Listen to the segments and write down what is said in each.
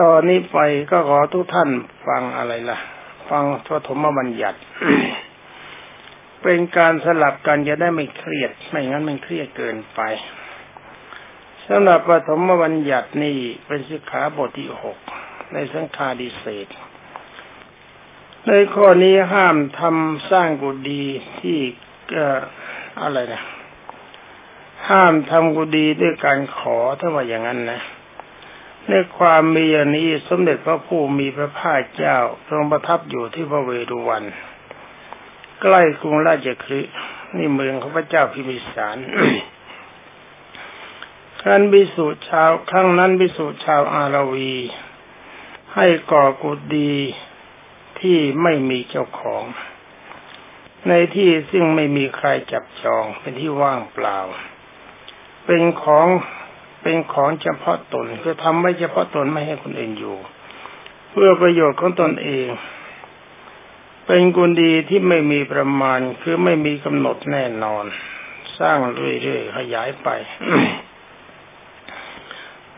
ตอนนี้ไปก็ขอทุกท่านฟังอะไรล่ะ ฟังพระธมบัญญัติ เป็นการสลับกันจะได้ไม่เครียด ไม่งั้นมันเครียดเกินไปสำหรับปฐมบัญญัตินี่เป็นสิกขาบทที่หกในสังฆาดิเศษในข้อนี้ห้ามทำสร้างกุฏิที่อะไรนะห้ามทำกุฏิด้วยการขอถ้าว่าอย่างนั้นนะ ในความมีอย่างนี้สมเด็จพระผู้มีพระภาคเจ้าทรงประทับอยู่ที่พระเวรุวัน ใกล้กรุงราชคฤห์นี่เมืองของพระเจ้าพิมิสารครั้นบิสุชาวครั้งนั้นบิสุชาวอารวี ให้ก่อกุฏิที่ไม่มีเจ้าของ ในที่ซึ่งไม่มีใครจับจองเป็นที่ว่างเปล่า เป็นของ เป็นของเฉพาะตนคือทำไว้เฉพาะตนไม่ให้คนอื่นอยู่ เพื่อประโยชน์ของตนเอง เป็นกุญดีที่ไม่มีประมาณคือไม่มีกำหนดแน่นอน สร้างเรื่อยๆขยายไป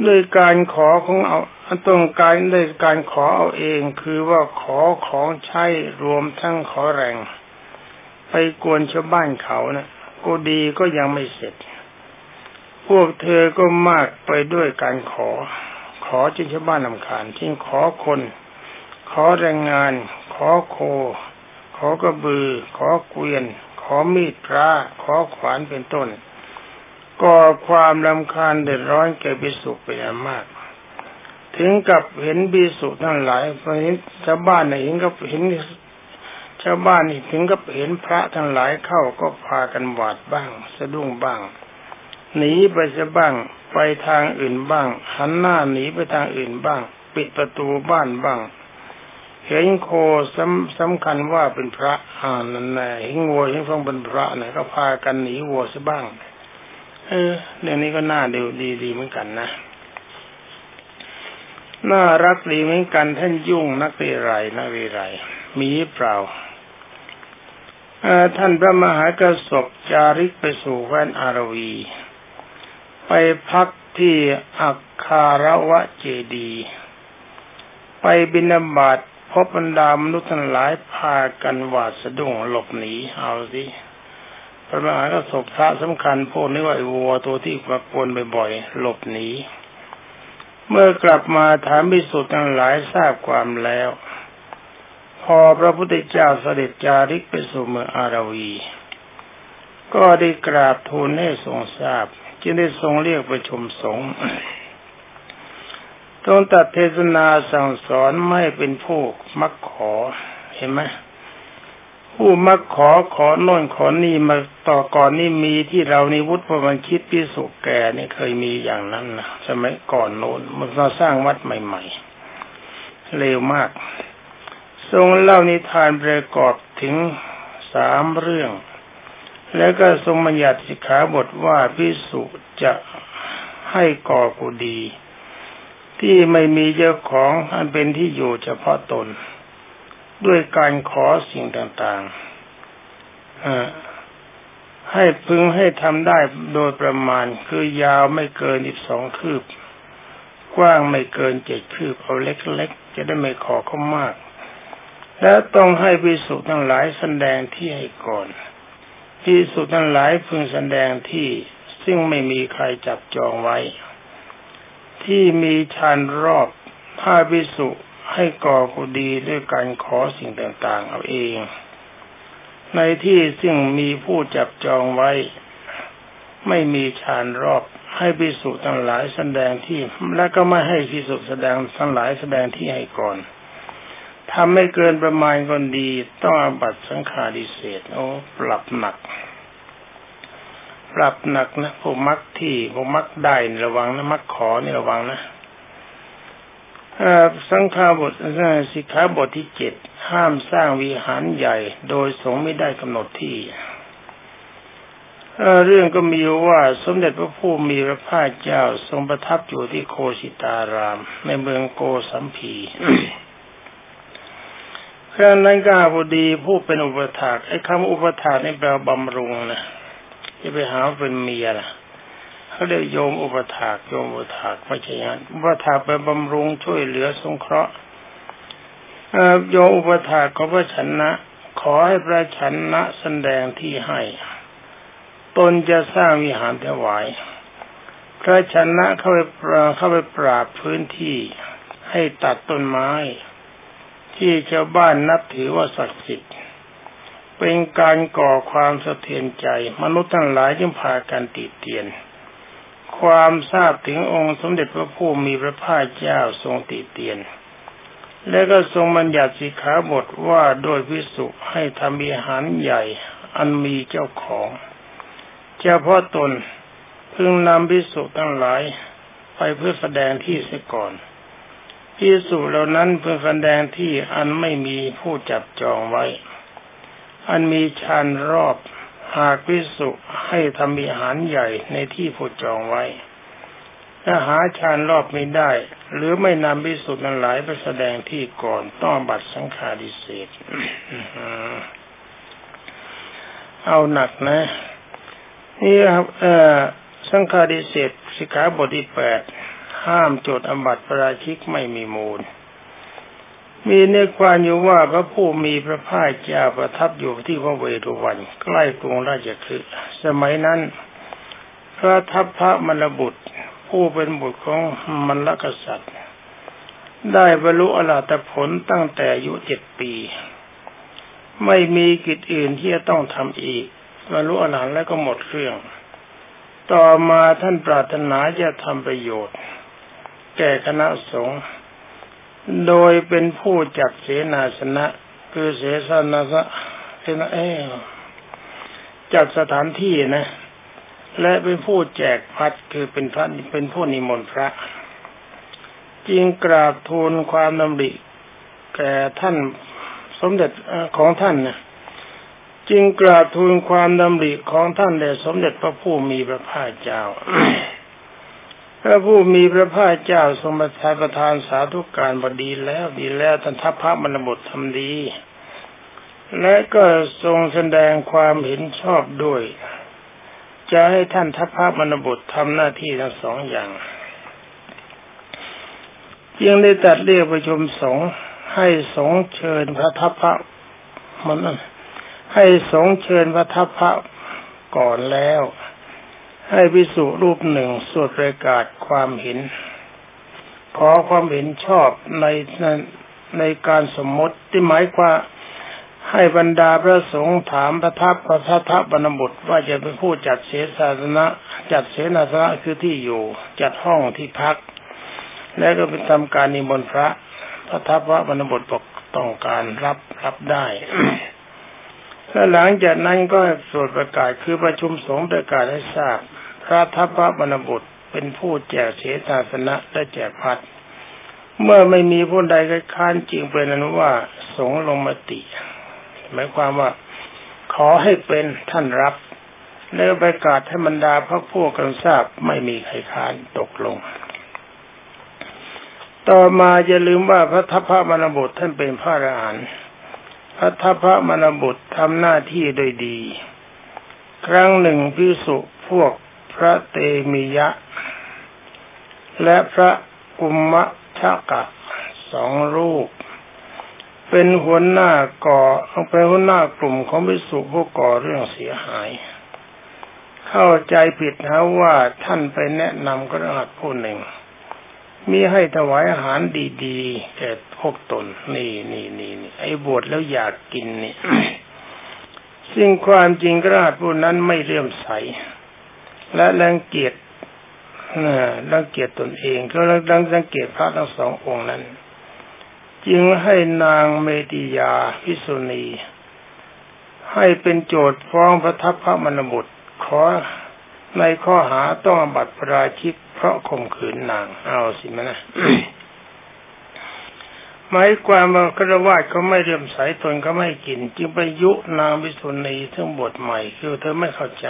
ด้วยการขอของเอาต้องการด้วยการขอเอาเอง คือว่าขอของใช้รวมทั้งขอแรง ไปกวนชาวบ้านเขานะ่ะกูดีก็ยังไม่เสร็จ พวกเธอก็มากไปด้วยการขอ ขอจนชาวบ้านลำคาญทิ้งขอคน ขอแรงงาน ขอโค ขอกระบือ ขอเกวียน ขอมีดพระขอขวานเป็นต้น ก่อความลำคาญเดือดร้อนแก่บิสุเป็นอันมาก ถึงกับเห็นบิสุทั้งหลายเห็นชาวบ้านเห็นก็เห็นชาวบ้านถึงกับเห็นพระทั้งหลายเข้าก็พากันหวาดบ้าง สะดุ้งบ้าง หนีไปซะบ้าง ไปทางอื่นบ้าง หันหน้าหนีไปทางอื่นบ้าง ปิดประตูบ้านบ้าง เห็นโคสำสำคัญว่าเป็นพระอ่านั่นแหละเห็นวัวเห็นฟองเป็นพระนี่ยก็พากันหนีวัวซะบ้าง เออเรื่องนี้ก็น่าดูดีดีเหมือนกันนะน่ารักดีเหมือนกันท่านยุ่งนักเรไรนักเรไรมีเปล่าท่านพระมหากระสบจาริกไปสู่แคว้นอารวี ไปพักที่อักคาระวะเจดี ไปบินาบาตพบบรรดามนุษย์ทั้งหลายพากันหวาดสะดุ้งหลบหนีเอาสิพระมหากระสบพระสำคัญพวกนี้ว่าวัวตัวที่มากวนบ่อยๆหลบหนีเมื่อกลับมาถามพิสุทธิ์ทั้งหลายทราบความแล้ว พอพระพุทธเจ้าเสด็จจาริกไปสู่เมืองอาราวี ก็ได้กราบทูลให้ทรงทราบ จึงได้ทรงเรียกประชุมสงฆ์ตรงตัดเทศนาสั่งสอนไม่เป็นผู้มักขอเห็นไหมผู้มาขอขอโน่นขอนี่มาต่อก่อนนี่มีที่เราในวุฒิพมันคิดพิสุแก่นี่เคยมีอย่างนั้นนะสมัยก่อนโน้นมันมาสร้างวัดใหม่ ๆ เร็วมาก ทรงเล่านิทานประกอบถึงสามเรื่อง แล้วก็ทรงบัญญัติสิกขาบทว่าพิสุจะให้ก่อกุดี ที่ไม่มีเจ้าของอันเป็นที่อยู่เฉพาะตน ด้วยการขอสิ่งต่างๆให้พึงให้ทำได้โดยประมาณคือยาวไม่เกินอีกสองคืบ กว้างไม่เกินเจ็ดคืบเอาเล็กๆ จะได้ไม่ขอเขามาก และต้องให้พิสุทั้งหลายแสดงที่ให้ก่อน พิสุทั้งหลายพึงแสดงที่ซึ่งไม่มีใครจับจองไว้ ที่มีชานรอบถ้าพิสุให้ก่อกุดีด้วยการขอสิ่งต่างๆ เอาเอง ในที่ซึ่งมีผู้จับจองไว้ ไม่มีฌานรอบให้พิสุทั้งหลายแสดงที่ และก็ไม่ให้พิสุแสดงทั้งหลายแสดงที่ให้ก่อน ทำไม่เกินประมาณคนดี ต้องอาบัตสังฆาดิเศษโอ้ปรับหนัก ปรับหนักนะผมมักที่ผมมักได้ระวังนะมักขอนี่ระวังนะสังฆาบทสิกขาบทที่เจ็ดห้ามสร้างวิหารใหญ่ โดยสงไม่ได้กำหนดที่เรื่องก็มีว่าสมเด็จพระผู้มีพระภาคเจ้าทรงประทับอยู่ที่โคสิตาราม ในเมืองโกสัมพี ครั้งนั้นกาบดีผู้เป็นอุปถากไอ้คำอุปถากนี่แปลบำรุงนะจะไปหาเป็นเมียนะเขาเรียกโยมอุปถากโยมอุปถากไม่ใช่งั้นอุปถากไปบำรุงช่วยเหลือสงเคราะห์โยมอุปถากของพระชนะ ขอให้พระชนะแสดงที่ให้ตนจะสร้างวิหารถวาย พระชนะเข้าไปเข้าไปปราบพื้นที่ ให้ตัดต้นไม้ ที่ชาวบ้านนับถือว่าศักดิ์สิทธิ์เป็นการก่อความสะเทือนใจ มนุษย์ทั้งหลายจึงพากันติเตียน ความทราบถึงองค์สมเด็จพระผู้มีพระภาคเจ้าทรงติเตียน และก็ทรงบัญญัติสิกขาบทว่าโดยพิสุให้ทำวิหารใหญ่อันมีเจ้าของเฉพาะตนพึงนำพิสุทั้งหลายไปเพื่อแสดงที่เสียก่อน พิสุเหล่านั้นเพื่อแสดงที่อันไม่มีผู้จับจองไว้ อันมีชานรอบหากพิสุให้ทำมีหารใหญ่ในที่ผูจองไว้ถ้าหาชานรอบไม่ได้ หรือไม่นำพิสุนั้นหลายไปแสดงที่ก่อนต้องบัตรสังฆาดิเศษเอาหนักนะ นี่ครับสังฆาดิเศษสิกขาบทที่แปด ห้ามโจทย์อบัติปราชิกไม่มีมูล มีในความอยู่ว่าพระผู้มีพระภาคเจ้าประทับอยู่ที่พระเวรุวัน ใกล้กรุงราชคฤห์สมัยนั้น พระทัพพระมรบุตร ผู้เป็นบุตรของมรรคษัตริย์ ได้บรรลุอรหัตผลตั้งแต่อายุเจ็ดปี ไม่มีกิจอื่นที่จะต้องทำอีกบรรลุอรหันต์แล้วก็หมดเรื่องต่อมาท่านปรารถนาจะทำประโยชน์ แก่คณะสงฆ์โดยเป็นผู้จัดเสนาสนะ คือเสนาสนะเสนาเอจัดสถานที่นะ และเป็นผู้แจกพัดคือเป็นพระเป็นผู้นิมนต์พระจึงกราบทูลความดำริแก่ท่านสมเด็จของท่านนะจึงกราบทูลความดำริของท่านแด่สมเด็จพระผู้มีพระภาคเจ้า พระผู้มีพระภาคเจ้าทรงประทานประทานสาธุการบดีแล้วดีแล้วท่านทัพพระมรบททำดี และก็ทรงแสดงความเห็นชอบด้วย จะให้ท่านทัพพระมรบททำหน้าที่ทั้งสองอย่างจึงได้ตัดเรียกประชุมสงฆ์ให้สงเชิญพระทัพพระมันให้สงเชิญพระทัพพระก่อนแล้ว ให้พิสุรูปหนึ่งสวดประกาศความเห็น ขอความเห็นชอบในในการสมมติที่หมายความให้บรรดาพระสงฆ์ถามพระทัพพระทัพบรรบุตรว่าจะเป็นผู้จัดเสนาสนะจัดเสนาสนะคือที่อยู่ จัดห้องที่พัก และก็เป็นทำการนิมนต์พระพระทัพพระบรรบุตรบอกต้องการรับรับได้และหลังจากนั้นก็สวดประกาศคือประชุมสงฆ์ประกาศให้ทราบ พระทัพพระบรรบุตรเป็นผู้แจกเสตาสนะและแจกพัดเมื่อไม่มีผู้ใดค้านจริงเป็นนั้นว่าสงลงมติ หมายความว่า ขอให้เป็นท่านรับ แล้วประกาศให้บรรดาพระพวกกันทราบไม่มีใครค้านตกลง ต่อมาอย่าลืมว่าพระทัพพระมรบุตรท่านเป็นพระอรหันต์พระทัพพระมรบุตรทำหน้าที่โดยดี ครั้งหนึ่งพิสุพวก พระเตมิยะ และพระกุมมะชะกะสองรูป เป็นหัวหน้าก่อเป็นหัวหน้ากลุ่มของพิสุผู้ก่อเรื่องเสียหาย เข้าใจผิดนะว่าท่านไปแนะนำกระหัสผู้หนึ่งมีให้ถวายอาหารดีๆแก่พวกตน นี่นี่นี่นี่ไอ้บวชแล้วอยากกินนี่ซึ่งความจริงกระดาษผู้นั้นไม่เลื่อมใส และรังเกียจรังเกียจตนเองก็รังรังเกียจพระทั้งสององค์นั้น จึงให้นางเมติยาพิสุณี ให้เป็นโจทย์ฟ้องพระทัพพระมณบุตรขอในข้อหาต้องบัตรปราชิกเพราะข่มขืนนางเอาสิมนะหมายความว่ากระวาดเขาไม่เรื่มใสตนก็ไม่กิน จึงไปยุนางวิสุณีซึ่งบทใหม่ คือเธอไม่เข้าใจ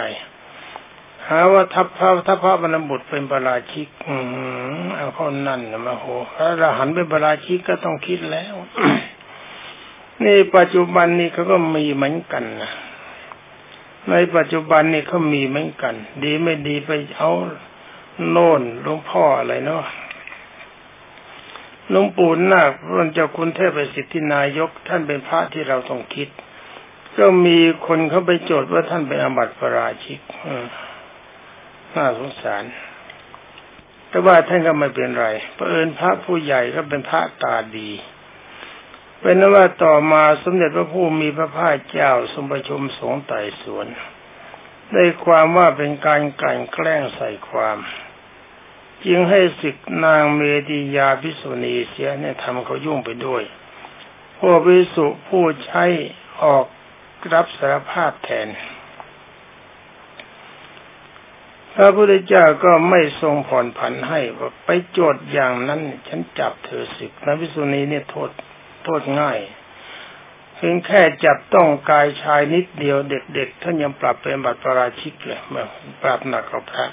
หาว่าทัพพระทัพพระบรรบุตรเป็นปราชิก อืมเอาเขานั่นนะมาโหพระอรหันต์เป็นปราชิกก็ต้องคิดแล้ว นี่ปัจจุบันนี้เขาก็มีเหมือนกันนะในปัจจุบันนี่เขามีเหมือนกัน ดีไม่ดีไปเอาโน่นหลวงพ่ออะไรเนาะหลวงปู่นาคพระเจ้าคุณเทพประสิทธินายก ท่านเป็นพระที่เราต้องคิด ก็มีคนเขาไปโจทย์ว่าท่านเป็นอบัติปราชิก น่าสงสาร แต่ว่าท่านก็ไม่เป็นไรเอิญพระผู้ใหญ่ก็เป็นพระตาดี เป็นนว่าต่อมาสมเด็จพระผู้มีพระภาคเจ้าทรงประชุมสงฆ์ไต่สวนได้ความว่าเป็นการกลั่นแกล้งใส่ความจึงให้สิกนางเมดิยาพิสุณีเสียเนี่ยทำเขายุ่งไปด้วยพวกวิสุผู้ใช้ออกรับสารภาพแทน พระพุทธเจ้าก็ไม่ทรงผ่อนผันให้ว่าไปโจทย์อย่างนั้น ฉันจับเธอสิกนางพิสุณีเนี่ยโทษโทษง่ายเพียงแค่จับต้องกายชายนิดเดียวเด็กๆท่านยังปรับเป็นบัตรปราชิกเลยมาปรับหนักกว่าพระ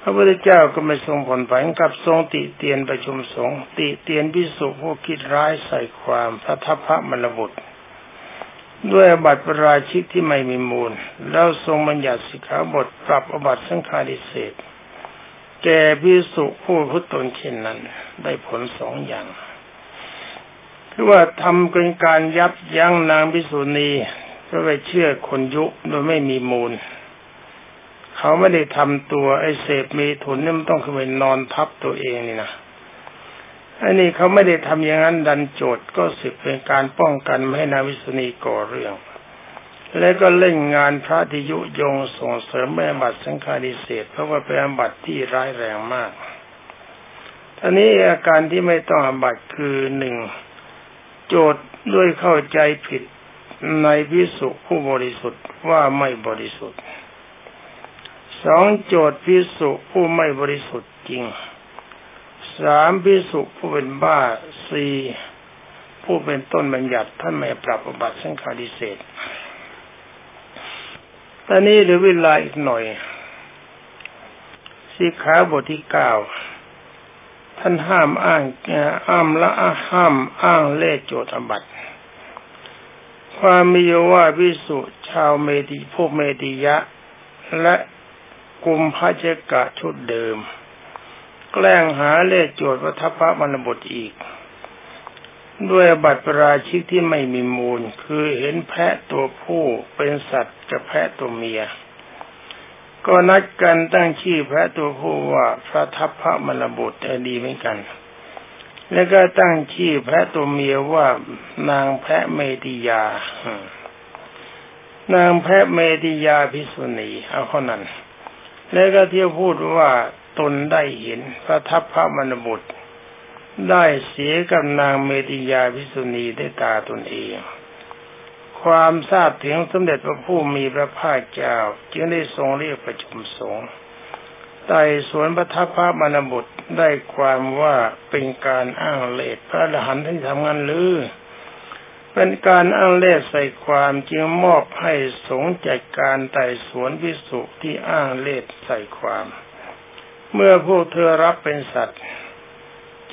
พระพุทธเจ้าก็ไม่ทรงผลผันกับทรงติเตียนประชุมสงฆ์ติเตียนพิสุผู้คิดร้ายใส่ความพระทัพพระมรบุตร ด้วยบัตรประราชิกที่ไม่มีมูล แล้วทรงบัญญัติสิกขาบทปรับอบัตสังฆาริเศษแก่พิสุผู้พุทตนเช่นนั้น ได้ผลสองอย่างคือว่าทำเป็นการยับยั้งนางพิสุณีเพื่อไปเชื่อคนยุโดยไม่มีมูล เขาไม่ได้ทำตัวไอเสพมีถุนนี่มันต้องขึ้นไปนอนทับตัวเองนี่นะ อันนี้เขาไม่ได้ทำอย่างนั้นดันโจทย์ก็สึกเป็นการป้องกันไม่ให้นาวิสณีก่อเรื่อง แล้วก็เล่นงานพระทิยุยงส่งเสริมแม่บัตรสังฆาริเศษเพราะว่าเป็นบัตรที่ร้ายแรงมากท่านี้อาการที่ไม่ต้องอบัตคือหนึ่งโจทย์ด้วยเข้าใจผิดในพิสุผู้บริสุทธิ์ว่าไม่บริสุทธิ์สองโจทย์พิสุผู้ไม่บริสุทธิ์จริง สามพิสุผู้เป็นบ้าสี่ผู้เป็นต้นบัญญัติท่านไม่ปรับอบัติสังฆาริเศษตอนนี้เหลือเวลาอีกหน่อย สิขาบทที่เก้าท่านห้ามอ้างอ้ามละห้ามอ้างเล่โจทบัติความมีว่าพิสุชาวเมดีพวกเมดียะ และกุมพระเจกะชุดเดิม แกล้งหาเลขโจทย์วัฏพระมรบทอีก ด้วยบัตรประราชิกที่ไม่มีมูล คือเห็นแพะตัวผู้เป็นสัตว์กับแพะตัวเมีย ก็นัดกันตั้งชื่อแพะตัวผู้ว่าพระทัพพระมรบุตรดีเหมือนกัน แล้วก็ตั้งชื่อแพะตัวเมียว่านางแพะเมติยานางแพะเมติยาพิสุณีเอาข้อนั้น แล้วก็เที่ยวพูดว่า ตนได้เห็นพระทัพพระมณบุตร ได้เสียกับนางเมติยาพิสุณีได้ตาตนเอง ความทราบถึงสมเด็จพระผู้มีพระภาคเจ้า จึงได้ทรงเรียกประชุมสงฆ์ไต่สวนพระทัพพระมณบุตรได้ความว่าเป็นการอ้างเลสพระอรหันต์ที่ทำงานหรือเป็นการอ้างเล่ใส่ความจึงมอบให้สงจัดการไต่สวนพิสุที่อ้างเล่ใส่ความ เมื่อพวกเธอรับเป็นสัตว์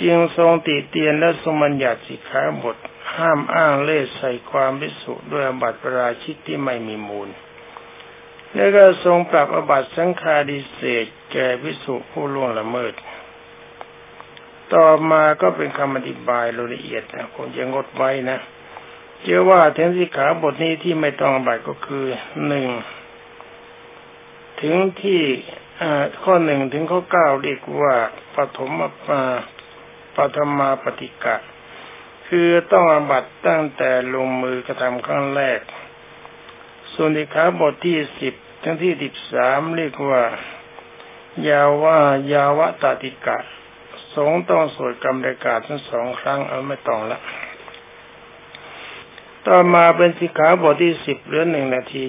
จึงทรงติเตียนและสมัญญัติสิกขาบทห้ามอ้างเล่ใส่ความพิสุด้วยอบัติประราชิกที่ไม่มีมูล แล้วก็ทรงปรับอบัติสังฆาดิเศษแก่พิสุผู้ล่วงละเมิด ต่อมาก็เป็นคำอธิบายละเอียดนะคงจะงดไว้นะเชื่อว่าเทนสิขาบทนี้ที่ไม่ต้องบัตก็คือหนึ่งถึงที่ ข้อหนึ่งถึงข้อเก้าเรียกว่าปฐมมาปฐมาปฏิกะ คือต้องอบัตตั้งแต่ลงมือกระทำครั้งแรก ส่วนสิขาบทที่สิบถึงที่สิบสามเรียกว่า ยาวายาวะตติกะ สงต้องสวดกรรมรากาศทั้งสองครั้งเอาไม่ต้องละ ต่อมาเป็นสิกขาบทที่สิบเหลือหนึ่งนาที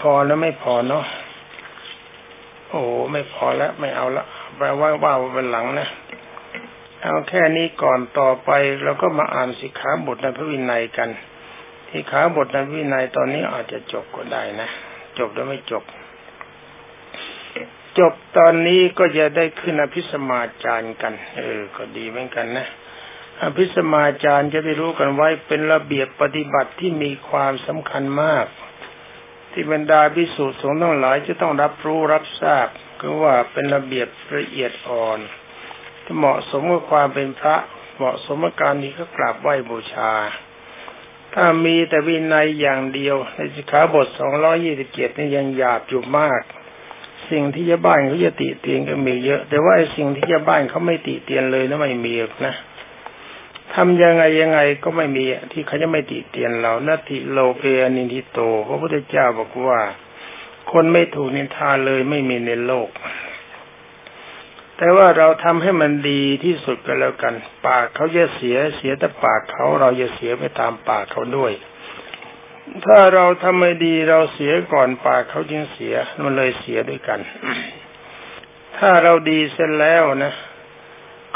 พอแล้วไม่พอเนาะ โอ้ไม่พอแล้วไม่เอาละแปลว่าว่าเป็นหลังนะเอาแค่นี้ก่อนต่อไปเราก็มาอ่านสิกขาบทในพระวินัยกันสิกขาบทในพระวินัยตอนนี้อาจจะจบก็ได้นะจบแล้วไม่จบ จบตอนนี้ก็จะได้ขึ้นอภิสมาจารย์กัน เออ ก็ดีเหมือนกันนะอภิสมาจารย์จะได้รู้กันไว้เป็นระเบียบปฏิบัติที่มีความสำคัญมาก ที่บรรดาพิสุสงฆ์ทั้งหลายจะต้องรับรู้รับทราบคือว่าเป็นระเบียบละเอียดอ่อน ที่เหมาะสมกับความเป็นพระ เหมาะสมกับการที่เขากราบไหว้บูชา ถ้ามีแต่วินัยอย่างเดียวในสิกขาบท227นี่ยังหยาบอยู่มาก สิ่งที่ชาบ้านเขาจะติเตียนก็มีเยอะ แต่ว่าไอ้สิ่งที่ชาบ้านเขาไม่ติเตียนเลยนะไม่มีนะ ทำยังไงยังไงก็ไม่มีที่เขาจะไม่ติเตียนเรานาทิโลเกนินทิโต พระพุทธเจ้าบอกว่า คนไม่ถูกนินทาเลยไม่มีในโลก แต่ว่าเราทำให้มันดีที่สุดก็แล้วกัน ปากเขาจะเสียเสียแต่ปากเขาเราจะเสียไปตามปากเขาด้วย ถ้าเราทำไม่ดีเราเสียก่อนปากเขาจึงเสียมันเลยเสียด้วยกัน ถ้าเราดีเสร็จแล้วนะ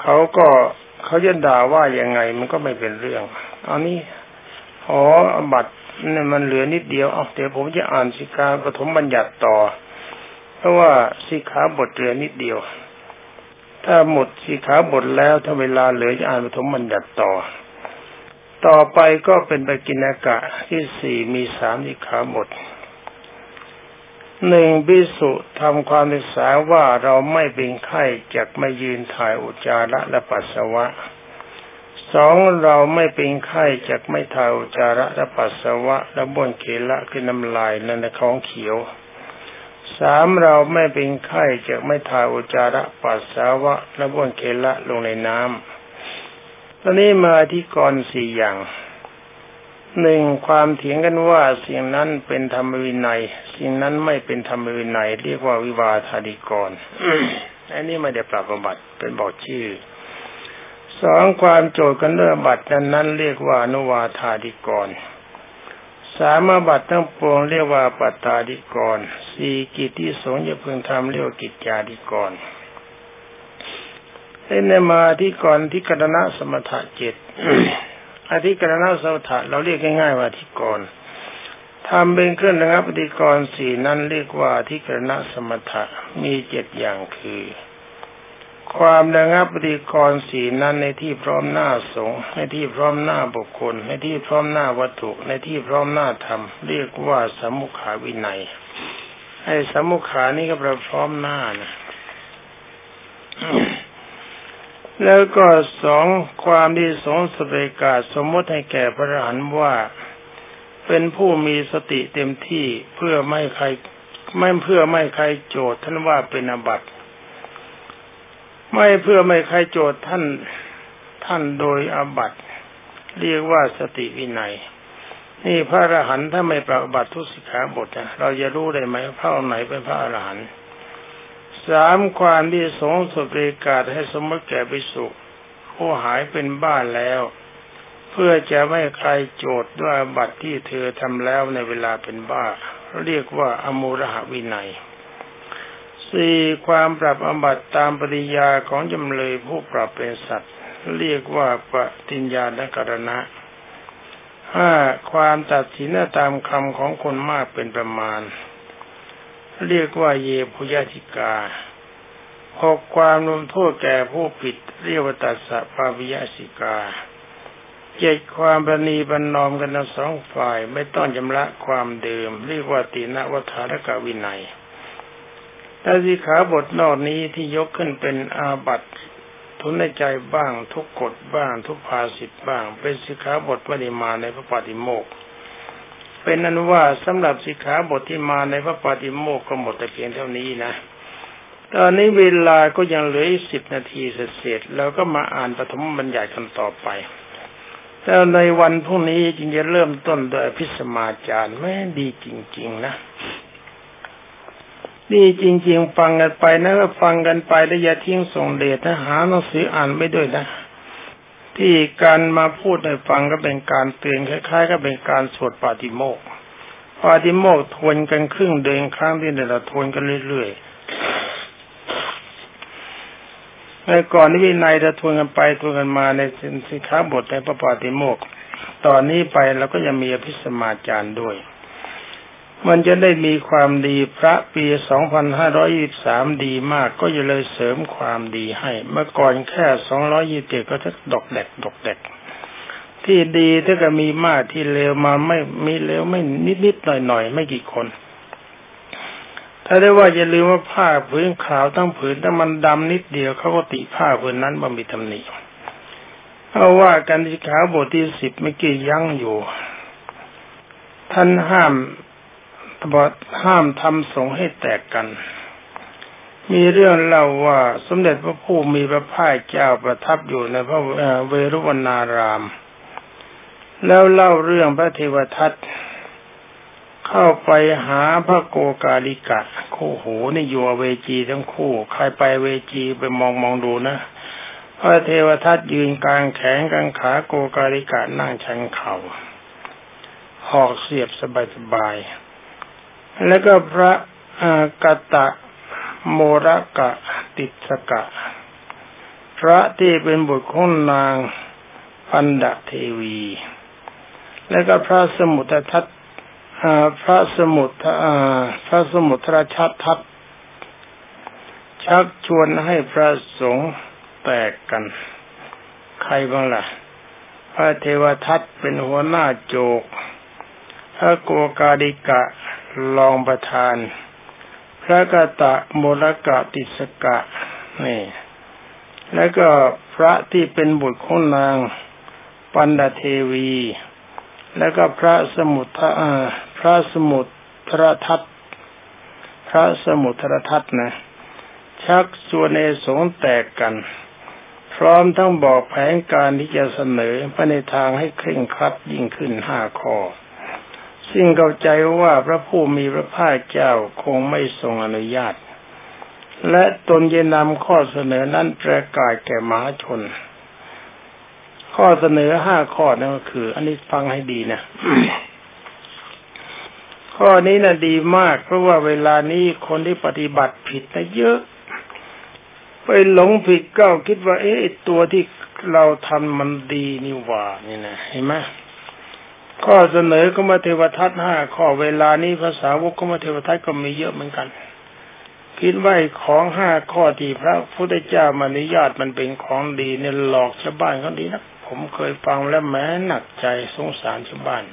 เขาก็ เขาจะด่าว่ายังไงมันก็ไม่เป็นเรื่อง เอานี้อ๋อบัตรนี่มันเหลือนิดเดียวเอาเดี๋ยวผมจะอ่านสิกาปฐมบัญญัติต่อ เพราะว่าสิขาบทเหลือนิดเดียว ถ้าหมดสิขาบทแล้วถ้าเวลาเหลือจะอ่านปฐมบัญญัติต่อ ต่อไปก็เป็นปกินากะที่สี่มีสามสิขาบท หนึ่งบิสุทำความศึกษาว่าเราไม่เป็นไข้จากไม่ยืนถ่ายอุจจาระและปัสสาวะสองเราไม่เป็นไข้จากไม่ถ่ายอุจจาระและปัสสาวะและบ้วนเกละคือน้ำลายและในของเขียวสามเราไม่เป็นไข้จากไม่ถ่ายอุจจาระปัสสาวะและบ้วนเกละลงในน้ำตอนนี้มาที่กรสี่อย่าง หนึ่งความเถียงกันว่าสิ่งนั้นเป็นธรรมวินัย สิ่งนั้นไม่เป็นธรรมวินัย เรียกว่าวิวาทาดิกรอันนี้ไม่ได้ปรับบัติเป็นบอกชื่อสองความโจทย์กันเรื่องบัตรนั้นนั้นเรียกว่านุวาธาดิกรสามบัตรทั้งปวงเรียกว่าปัตตาดิกรสี่กิจที่สงฆ์จะพึงทำเรียกว่ากิจจาดิกรเอ็นมาที่ก่อนที่กรณะสมถะเจ็ด อธิกรณสมถะเราเรียกง่ายๆว่าอธิกรทำเป็นเครื่องระงับปฏิกรสี่นั้นเรียกว่าอธิกรณสมถะมีเจ็ดอย่างคือ ความระงับปฏิกรสี่นั้นในที่พร้อมหน้าสงในที่พร้อมหน้าบุคคล ในที่พร้อมหน้าวัตถุ ในที่พร้อมหน้าธรรม เรียกว่าสมุขาวินัยไอ้สมุขานี่ก็แปลพร้อมหน้านะ แล้วก็สองความที่สงสเปกาสมมติให้แก่พระอรหันต์ว่า เป็นผู้มีสติเต็มที่เพื่อไม่ใครไม่เพื่อไม่ใครโจทย์ท่านว่าเป็นอบัติไม่เพื่อไม่ใครโจทย์ท่านท่านโดยอบัติเรียกว่าสติวินัย นี่พระอรหันต์ถ้าไม่ปฏิบัติทุสิกขาบทเราจะรู้ได้ไหมพระองค์ไหนเป็นพระอรหันต์ สามความที่สงสุปริกาศให้สมมติแก่ภิกษุผู้หายเป็นบ้าแล้ว เพื่อจะไม่ใครโจทย์ด้วยบัตรที่เธอทำแล้วในเวลาเป็นบ้า เรียกว่าอมูรหวินัยสี่ความปรับอบัตตามปริยาของจำเลยผู้ปรับเป็นสัตว์ เรียกว่าปฏิญญาณกรณะห้าความตัดสินตามคำของคนมากเป็นประมาณ เรียกว่าเยพุยติกาหกความลงโทษแก่ผู้ผิด เรียกว่าตัสสะปาวิยสิกาเจ็ดความประนีบรรนอมกันทั้งสองฝ่ายไม่ต้องจำละความเดิม เรียกว่าตีนวัฏารกวินัยถ้าสิขาบทนอกนี้ที่ยกขึ้นเป็นอาบัตทุนในใจบ้างทุกกฎบ้าง ทุกภาสิทธ์บ้าง เป็นสิขาบทไม่ได้มาในพระปฏิโมกข์ เป็นนั้นว่าสำหรับสิกขาบทที่มาในพระปฏิโมกข์ก็หมดแต่เพียงเท่านี้นะ ตอนนี้เวลาก็ยังเหลืออีกสิบนาทีเสร็จแล้วก็มาอ่านปฐมบัญญัติกันต่อไปแต่ในวันพรุ่งนี้จึงจะเริ่มต้นโดยพิสมาจารย์แม่ดีจริง ๆ นะดีจริง ๆ ฟังกันไปนะก็ฟังกันไปแล้วอย่าทิ้งส่งเดชนะหาหนังสืออ่านไม่ด้วยนะ ที่การมาพูดให้ฟังก็เป็นการเตือนคล้ายๆ ก็เป็นการสวดปาติโมกปาติโมกทวนกันครึ่งเดือนครั้งที่เเราทวนกันเรื่อยๆในก่อนนี้วินัยจะทวนกันไปทวนกันมาในสินค้าบทในพระปาติโมกตอนนี้ไปเราก็ยังมีอภิสมาจารย์ด้วย มันจะได้มีความดีพระปี 2523 ดีมากก็จะเลยเสริมความดีให้ เมื่อก่อนแค่ 227 ก็จะดอกแดกดอกแดก ที่ดีถ้าก็มีมากที่เลวมาไม่มีเลวไม่นิดนิดหน่อยหน่อยไม่กี่คน ถ้าได้ว่าอย่าลืมว่าผ้าผืนขาวทั้งผืนถ้ามันดำนิดเดียวเขาก็ติผ้าผืนนั้นบ่มีตำหนิเอาว่ากันที่ขาวบทที่สิบไม่กี่ยั้งอยู่ท่านห้าม บอกห้ามทำสงให้แตกกัน มีเรื่องเล่าว่าสมเด็จพระผู้มีพระภาคเจ้าประทับอยู่ในพระเวรุวนาราม แล้วเล่าเรื่องพระเทวทัตเข้าไปหาพระโกกาลิกะคู่หูนี่อยู่เวจีทั้งคู่ ใครไปเวจีไปมองมองดูนะพระเทวทัตยืนกลางแขนกลางขาโกกาลิกะนั่งชันเขา่าหอกเสียบสบายๆ แล้วก็พระกตะโมระกะติสกะ พระที่เป็นบุตรของนางปันดาเทวี แล้วก็พระสมุททัตพระสมุทรพระสมุทรชัดทัตชักชวนให้พระสงฆ์แตกกัน ใครบ้างล่ะ พระเทวทัตเป็นหัวหน้าโจก พระโกกาดิกะ รองประธาน พระกตะโมรกะติสกะนี่แล้วก็พระที่เป็นบุตรของนาง ปันดาเทวี แล้วก็พระสมุทรพระสมุทรทัตพระสมุทรทัตนะ ชักชวนในสงแตกกัน พร้อมทั้งบอกแผนการที่จะเสนอไปในทางให้เคร่งครัดยิ่งขึ้นห้าข้อ ซึ่งเข้าใจว่าพระผู้มีพระภาคเจ้าคงไม่ทรงอนุญาต และตนจะนำข้อเสนอนั้นประกาศแก่มหาชน ข้อเสนอห้าข้อนั่นก็คือ อันนี้ฟังให้ดีนะข้อนี้นะ่ะดีมาก เพราะว่าเวลานี้คนที่ปฏิบัติผิดนะเยอะ ไปหลงผิดก็คิดว่า เอ๊ะตัวที่เราทำมันดีนี่หว่านี่นะเห็นไหม ข้อเสนอก็มาเทวทัตห้าข้อเวลานี้ภาษาวกก็มาเทวทัตก็มีเยอะเหมือนกัน คิดว่าของห้าข้อที่พระพุทธเจ้ามานุญาตมันเป็นของดีเนี่ยหลอกชาวบ้านเขาดีนะผมเคยฟังแล้วแม้หนักใจสงสารชาวบ้าน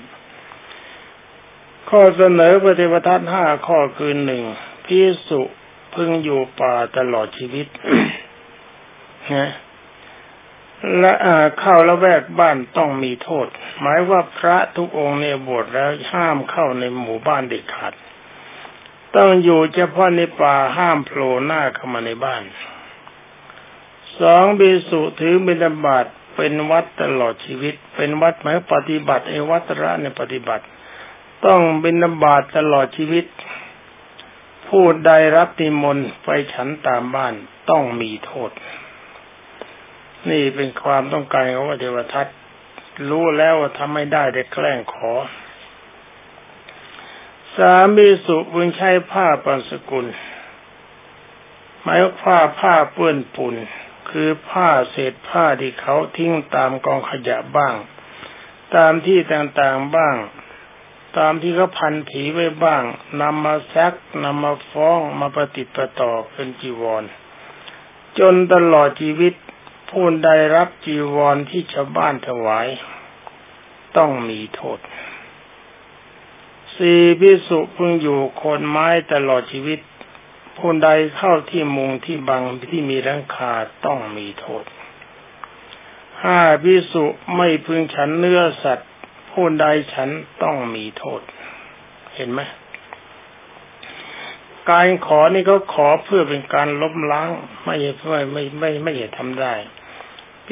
ข้อเสนอปฏิปทัศห้าข้อคือหนึ่งพิสุพึงอยู่ป่าตลอดชีวิตนะ และเข้าละแวกบ้านต้องมีโทษ หมายว่าพระทุกองค์เนี่ยบวชแล้วห้ามเข้าในหมู่บ้านเด็ดขาดต้องอยู่เฉพาะในป่าห้ามโผล่หน้าเข้ามาในบ้านสองบิสุถือบิณฑบาตเป็นวัดตลอดชีวิต เป็นวัดหมายปฏิบัติไอ้วัตระในปฏิบัติ ต้องบินบาตตลอดชีวิต ผู้ใดรับนิมนต์ไปฉันตามบ้านต้องมีโทษ นี่เป็นความต้องการของพระเทวทัตรู้แล้วว่าทำไม่ได้แต่แกล้งขอ สามีสุบุญใช้ผ้าปันสกุล หมายว่าผ้าผ้าเปื้อนปุ่น คือผ้าเศษผ้าที่เขาทิ้งตามกองขยะบ้าง ตามที่ต่างๆบ้าง ตามที่เขาพันผีไว้บ้างนำมาซักนำมาฟ้องมาปฏิปต่อเป็นจีวร จนตลอดชีวิต ผู้ใดรับจีวรที่ชาวบ้านถวาย ต้องมีโทษสี่พิสุพึงอยู่โคนไม้ตลอดชีวิตผู้ใดเข้าที่มุงที่บังที่มีรังคาต้องมีโทษห้าพิสุไม่พึงฉันเนื้อสัตว์ผู้ใดฉันต้องมีโทษ เห็นไหมการขอนี่เขาขอเพื่อเป็นการล้มล้างไม่เพื่อไม่ไม่ไม่เหตุทำได้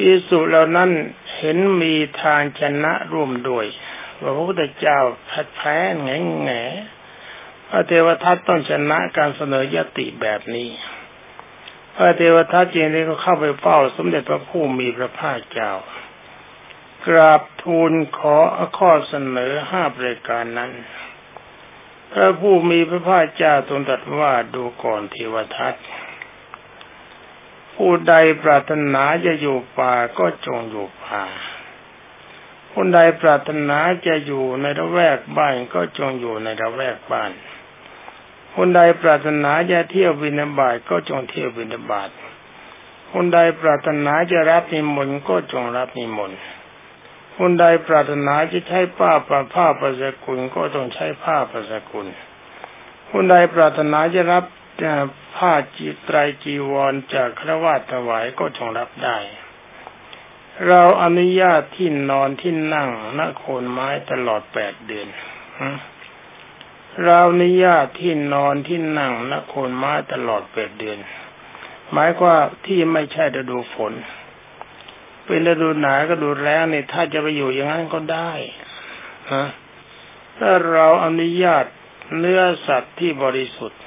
พิสุเหล่านั้นเห็นมีทางชนะร่วมด้วยพระพุทธเจ้าพัดแพ้แง่แง่พระเทวทัตต้องชนะการเสนอยติแบบนี้ พระเทวทัตจริงๆก็เข้าไปเฝ้าสมเด็จพระผู้มีพระภาคเจ้า กราบทูลขอข้อเสนอห้าประการนั้น พระผู้มีพระภาคเจ้าทรงตรัสว่าดูก่อนเทวทัต ผู้ใดปรารถนาจะอยู่ป่าก็จงอยู่ป่าผู้ใดปรารถนาจะอยู่ในระแวกบ้านก็จงอยู่ในระแวกบ้านคนใดปรารถนาจะเที่ยวบินาบาตก็จงเที่ยวบินาบาตคนใดปรารถนาจะรับนิมนต์ก็จงรับนิมนต์คนใดปรารถนาจะใช้ผ้าประผ้าประสกุลก็ต้องใช้ผ้าประสกุลคผู้ใดปรารถนาจะรับ ผ้าจีไตรจีวรจากครวาถวายก็จงรับได้ เราอนุญาตที่นอนที่นั่งณโคนไม้ตลอดแปดเดือนเราอนุญาตที่นอนที่นั่งณโคนไม้ตลอดแปดเดือน หมายว่าที่ไม่ใช่ฤดูฝน เป็นฤดูหนาวก็ดูแล้งนี่ยถ้าจะไปอยู่อย่างนั้นก็ได้ฮะถ้าเราอนุญาตเนื้อสัตว์ที่บริสุทธิ์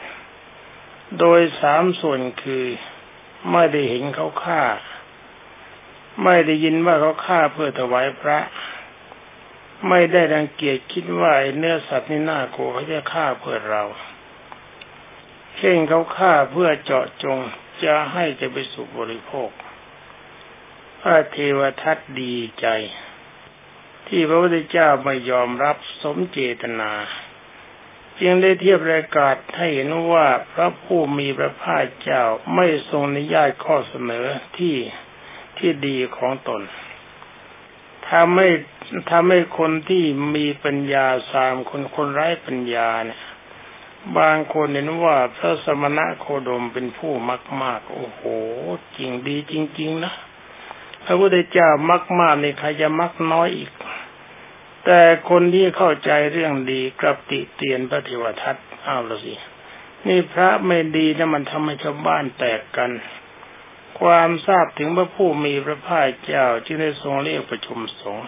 โดยสามส่วนคือไม่ได้เห็นเขาฆ่า ไม่ได้ยินว่าเขาฆ่าเพื่อถวายพระ ไม่ได้รังเกียจคิดว่าเนื้อสัตว์นี่น่ากลัวเขาจะฆ่าเพื่อเราเข่งเขาฆ่าเพื่อเจาะจงจะให้จะไปสู่บริโภคพระเทวทัตดีใจ ที่พระพุทธเจ้าไม่ยอมรับสมเจตนา จึงได้เทียบรายกาศให้เห็นว่าพระผู้มีพระภาคเจ้าไม่ทรงนิยายข้อเสนอที่ที่ดีของตนทำให้ทำให้คนที่มีปัญญาสามคนคนไร้ปัญญาเนี่ยบางคนเห็นว่าพระสมณะโคดมเป็นผู้มักมาก โอ้โห จริงดีจริง ๆ นะ พระพุทธเจ้ามักมากในใครจะมักน้อยอีก แต่คนที่เข้าใจเรื่องดีกลับติเตียนพระเทวทัตอ้าวละสิ นี่พระไม่ดีนะมันทำให้ชาวบ้านแตกกัน ความทราบถึงพระผู้มีพระภาคเจ้าจึงได้ทรงเรียกประชุมสงฆ์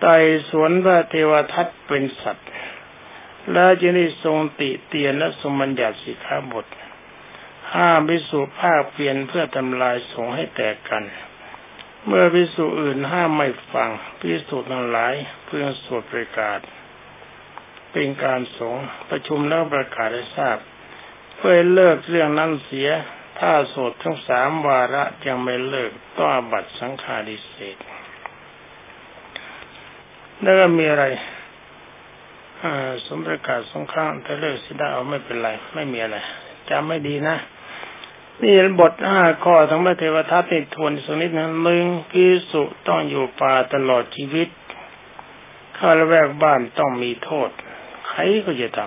ไต่สวนพระเทวทัตเป็นสัตว์ และจึงได้ทรงติเตียนและทรงบัญญัติสิกขาบทห้ามพิสูจภาคเปลี่ยนเพื่อทำลายสงฆ์ให้แตกกัน เมื่อพิสูจอื่นห้ามไม่ฟังพิสูจน์ทั้งหลายเพื่อสวดประกาศ เป็นการสงประชุมแล้วประกาศให้ทราบ เพื่อเลิกเรื่องนั้นเสีย ถ้าสดทั้งสามวาระยังไม่เลิกต้องอบัตสังฆาดิเศษแล้วก็มีอะไรสมประกาศสงครามแต่เลิกสิได้เอาไม่เป็นไร ไม่มีอะไรจำไม่ดีนะ นี่บทห้าข้อทั้งพระเทวทัตนี่ทวนสนิดนะหนึ่งพิสุต้องอยู่ป่าตลอดชีวิตข้าละแวกบ้านต้องมีโทษ ใครก็จะท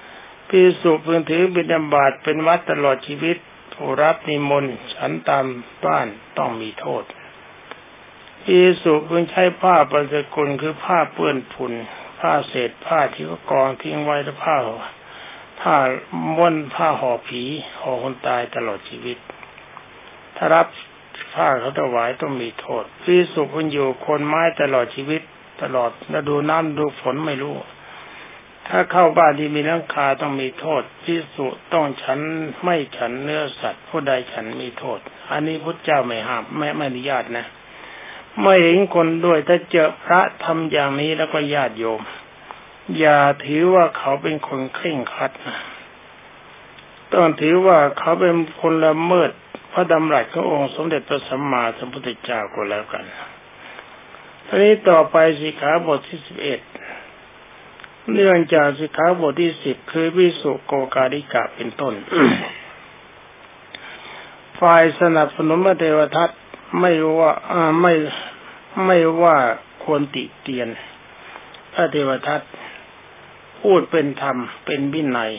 ำพิสุพึงถือบิดาบาตเป็นวัดตลอดชีวิตผู้รับนิมนต์ฉันตามบ้านต้องมีโทษพิสุพึงใช้ผ้าปัญจกุลคือผ้าเปื้อนผุนผ้าเศษผ้าที่ก็กองทิ้งไว้แล้วผ้า ผ้าม้วนผ้าห่อผีห่อคนตายตลอดชีวิต ถ้ารับผ้าเขาถวายต้องมีโทษพิสุคุณอยู่คนไม้ตลอดชีวิต ตลอดฤดูน้ำดูฝนไม่รู้ ถ้าเข้าบ้านที่มีน้ำคาต้องมีโทษพิสุต้องฉันไม่ฉันเนื้อสัตว์ ผู้ใดฉันมีโทษ อันนี้พุทธเจ้าไม่ห้ามไม่ไม่อนุญาตนะไม่เห็นคนด้วยถ้าเจอพระทำอย่างนี้แล้วก็ญาติโยม อย่าถือว่าเขาเป็นคนเคร่งครัดนะต้องถือว่าเขาเป็นคนละเมิดพระดำรัสขององค์สมเด็จพระสัมมาสัมพุทธเจ้าก็แล้วกันทีนี้ต่อไปสิขาบทที่สิบเอ็ดเนื่องจากสิขาบทที่สิบคือวิสุโกกาดิกะเป็นต้น ฝ่ายสนับสนุนพระเทวทัตไม่ว่าไม่ไม่ว่าควรติเตียน พระเทวทัต พูดเป็นธรรมเป็นวินัย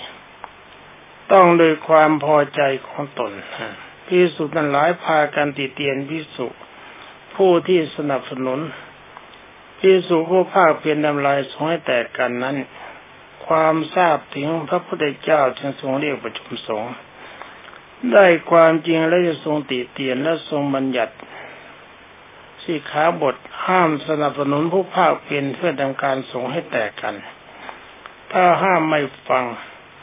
ต้องโดยความพอใจของตนพิสุนั้นหลายพากันติเตียนพิสุผู้ที่สนับสนุนพิสุผู้ภาคเพียรนำลายสงให้แตกกันนั้น ความทราบถึงพระพุทธเจ้าจึงทรงเรียกประชุมสงฆ์ได้ความจริงและจะทรงติเตียนและทรงบัญญัติสิขาบทห้ามสนับสนุนผู้ภาคเพียรเพื่อทำการสงให้แตกกัน ถ้าห้ามไม่ฟัง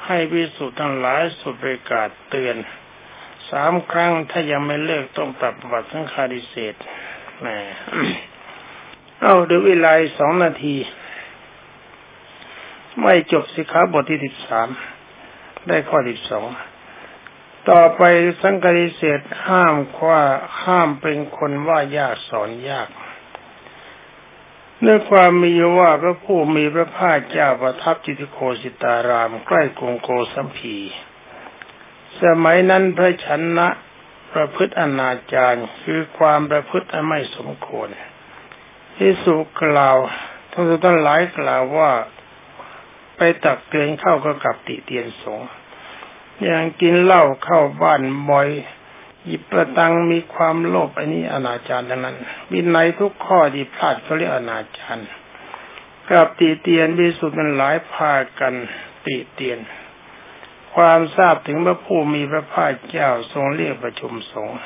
ให้วิสุทธ์ทั้งหลายสุบริกาศเตือนสามครั้งถ้ายังไม่เลิกต้องตัดบัตรสังฆาดิเศษแหมเอาดูเวลาสองนาที ไม่จบสิขาบทที่สิบสามได้ข้อสิบสองต่อไปสังฆาดิเศษห้ามว้าห้ามเป็นคนว่ายากสอนยาก เนื้อความมีว่าพระผู้มีพระภาคเจ้าประทับจิตโคสิตาราม ใกล้กรุงโกสัมพี สมัยนั้นพระชนะประพฤติอนาจารคือความประพฤติไม่สมควรที่สุกล่าวทั้งทั้งหลายกล่าวว่าไปตักเตือนเข้าก็กลับติเตียนสงอย่างกินเหล้าเข้าบ้านบ่อย หยิบประตังมีความโลภอันนี้อนาจารทั้งนั้นวินัยทุกข้อที่พลาดเขาเรียกอนาจารกับติเตียนวิสุทธิ์มันหลายพากันติเตียน ความทราบถึงพระผู้มีพระภาคเจ้าทรงเรียกประชุมสงฆ์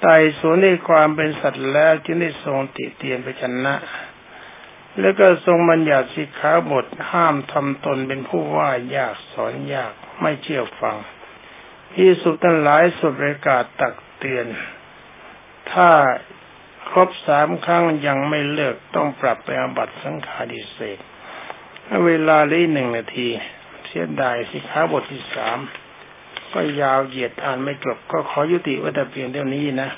ไต่สวนในความเป็นสัตว์แล้วจึงได้ทรงติเตียนไปชนะ แล้วก็ทรงบัญญัติสิกขาบทห้ามทำตนเป็นผู้ว่ายากสอนยากไม่เชื่อฟัง ที่สุทั้งหลายสุดประกาศตักเตือน ถ้าครบสามครั้งยังไม่เลิกต้องปรับไปอาบัตสังฆาดิเศษเวลาเลยหนึ่งนาที เสียดายสิขาบทที่สามก็ยาวเหยียดอ่านไม่จบก็ขอยุติว่าแต่เพียงเท่านี้นะ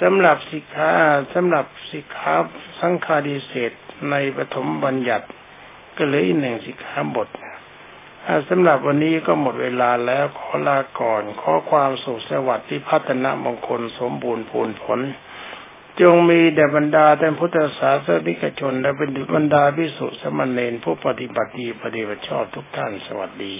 สำหรับสิกขาสำหรับสิกขาสังฆาดิเศษในปฐมบัญญัติ ก็เลืออีกหนึ่งสิกขาบท สำหรับวันนี้ก็หมดเวลาแล้วขอลาก่อน ขอความสุขสวัสดิ์ที่พัฒนามงคลสมบูรณ์ผลผล จงมีแด่บรรดาแต่พุทธศาสนิกชน และเป็นบรรดาพิสุสมณเณรผู้ปฏิบัติดีปฏิบัติชอบทุกท่านสวัสดี